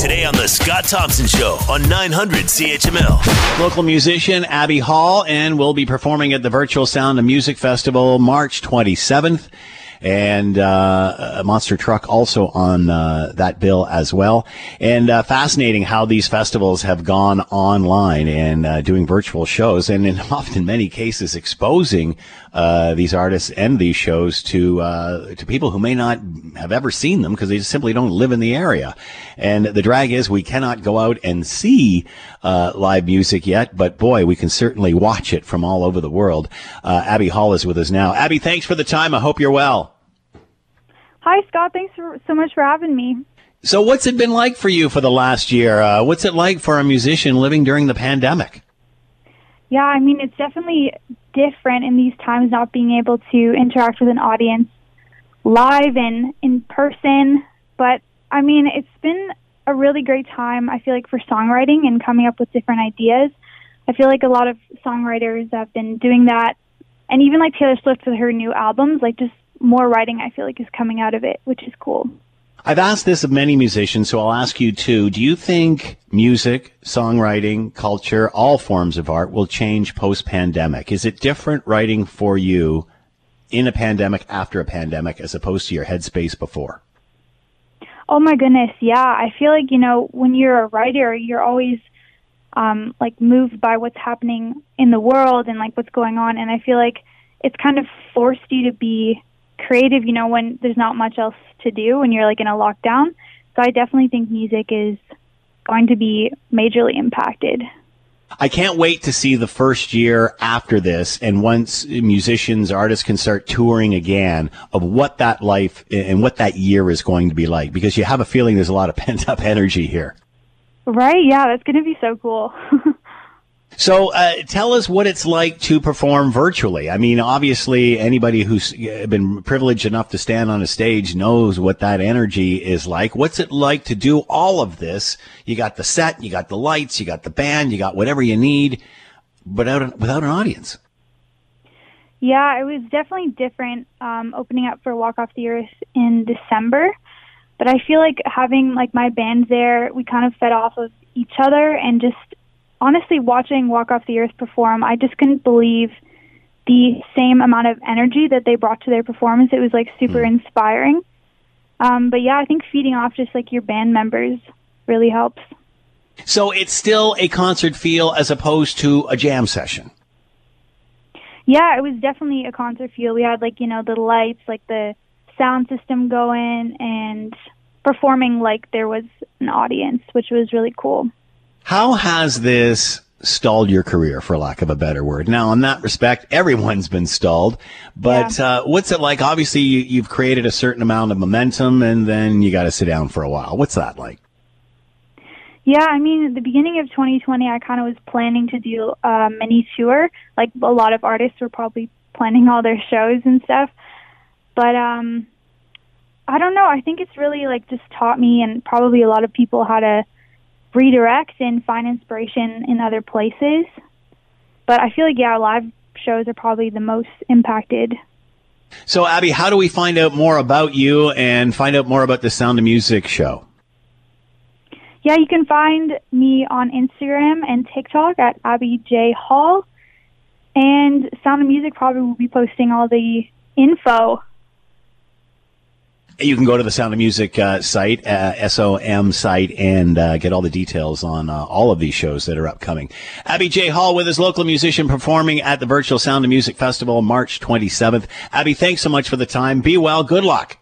Today on The Scott Thompson Show on 900 CHML. Local musician Abby Hall and will be performing at the Virtual Sound of Music Festival March 27th and uh, a monster truck also on uh, that bill as well. And uh, fascinating how these festivals have gone online and uh, doing virtual shows, and in often many cases exposing uh, these artists and these shows to uh, to people who may not have ever seen them because they simply don't live in the area. And the drag is we cannot go out and see live music yet, but boy, we can certainly watch it from all over the world. Abby Hall is with us now. Abby, thanks for the time. I hope you're well. Hi, Scott. Thanks for, so much for having me. So, what's it been like for you for the last year? Uh, what's it like for a musician living during the pandemic? Yeah, I mean, it's definitely different in these times not being able to interact with an audience live and in person. But I mean, it's been a really great time, I feel like, for songwriting and coming up with different ideas. I feel like a lot of songwriters have been doing that. And even like Taylor Swift with her new albums, like just more writing I feel like is coming out of it, which is cool. I've asked this of many musicians, so I'll ask you too. Do you think music, songwriting, culture, all forms of art will change post pandemic? Is it different writing for you in a pandemic, after a pandemic, as opposed to your headspace before? Oh my goodness, yeah. I feel like, you know, when you're a writer, you're always um, like moved by what's happening in the world and like what's going on. And I feel like it's kind of forced you to be creative, you know, when there's not much else to do when you're like in a lockdown. So I definitely think music is going to be majorly impacted. I can't wait to see the first year after this and once musicians, artists can start touring again of what that life and what that year is going to be like because you have a feeling there's a lot of pent up energy here. Right. Yeah. That's going to be so cool. So uh, tell us what it's like to perform virtually. I mean, obviously, anybody who's been privileged enough to stand on a stage knows what that energy is like. What's it like to do all of this? You got the set, you got the lights, you got the band, you got whatever you need, but without, without an audience. Yeah, it was definitely different um, opening up for Walk Off the Earth in December. But I feel like having like my band there, we kind of fed off of each other and just honestly, watching Walk Off the Earth perform, I just couldn't believe the same amount of energy that they brought to their performance. It was like super mm. inspiring. Um, but yeah, I think feeding off just like your band members really helps. So it's still a concert feel as opposed to a jam session. Yeah, it was definitely a concert feel. We had like, you know, the lights, like the sound system going and performing like there was an audience, which was really cool. How has this stalled your career, for lack of a better word? Now, in that respect, everyone's been stalled, but yeah. uh, what's it like? Obviously, you, have created a certain amount of momentum, and then you got to sit down for a while. What's that like? Yeah, I mean, at the beginning of 2020, I kind of was planning to do a mini tour. Like a lot of artists were probably planning all their shows and stuff. But um I don't know. I think it's really like just taught me and probably a lot of people how to redirect and find inspiration in other places. But I feel like, yeah, live shows are probably the most impacted. So, Abby, how do we find out more about you and find out more about the Sound of Music show? Yeah, you can find me on Instagram and TikTok at Abby J Hall. And Sound of Music probably will be posting all the info you can go to the Sound of Music uh, site, uh, SOM site, and uh, get all the details on uh, all of these shows that are upcoming. Abby J. Hall with his local musician performing at the Virtual Sound of Music Festival March 27th. Abby, thanks so much for the time. Be well. Good luck.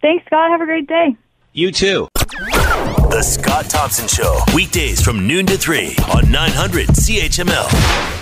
Thanks, Scott. Have a great day. You too. The Scott Thompson Show, weekdays from noon to 3 on 900 CHML.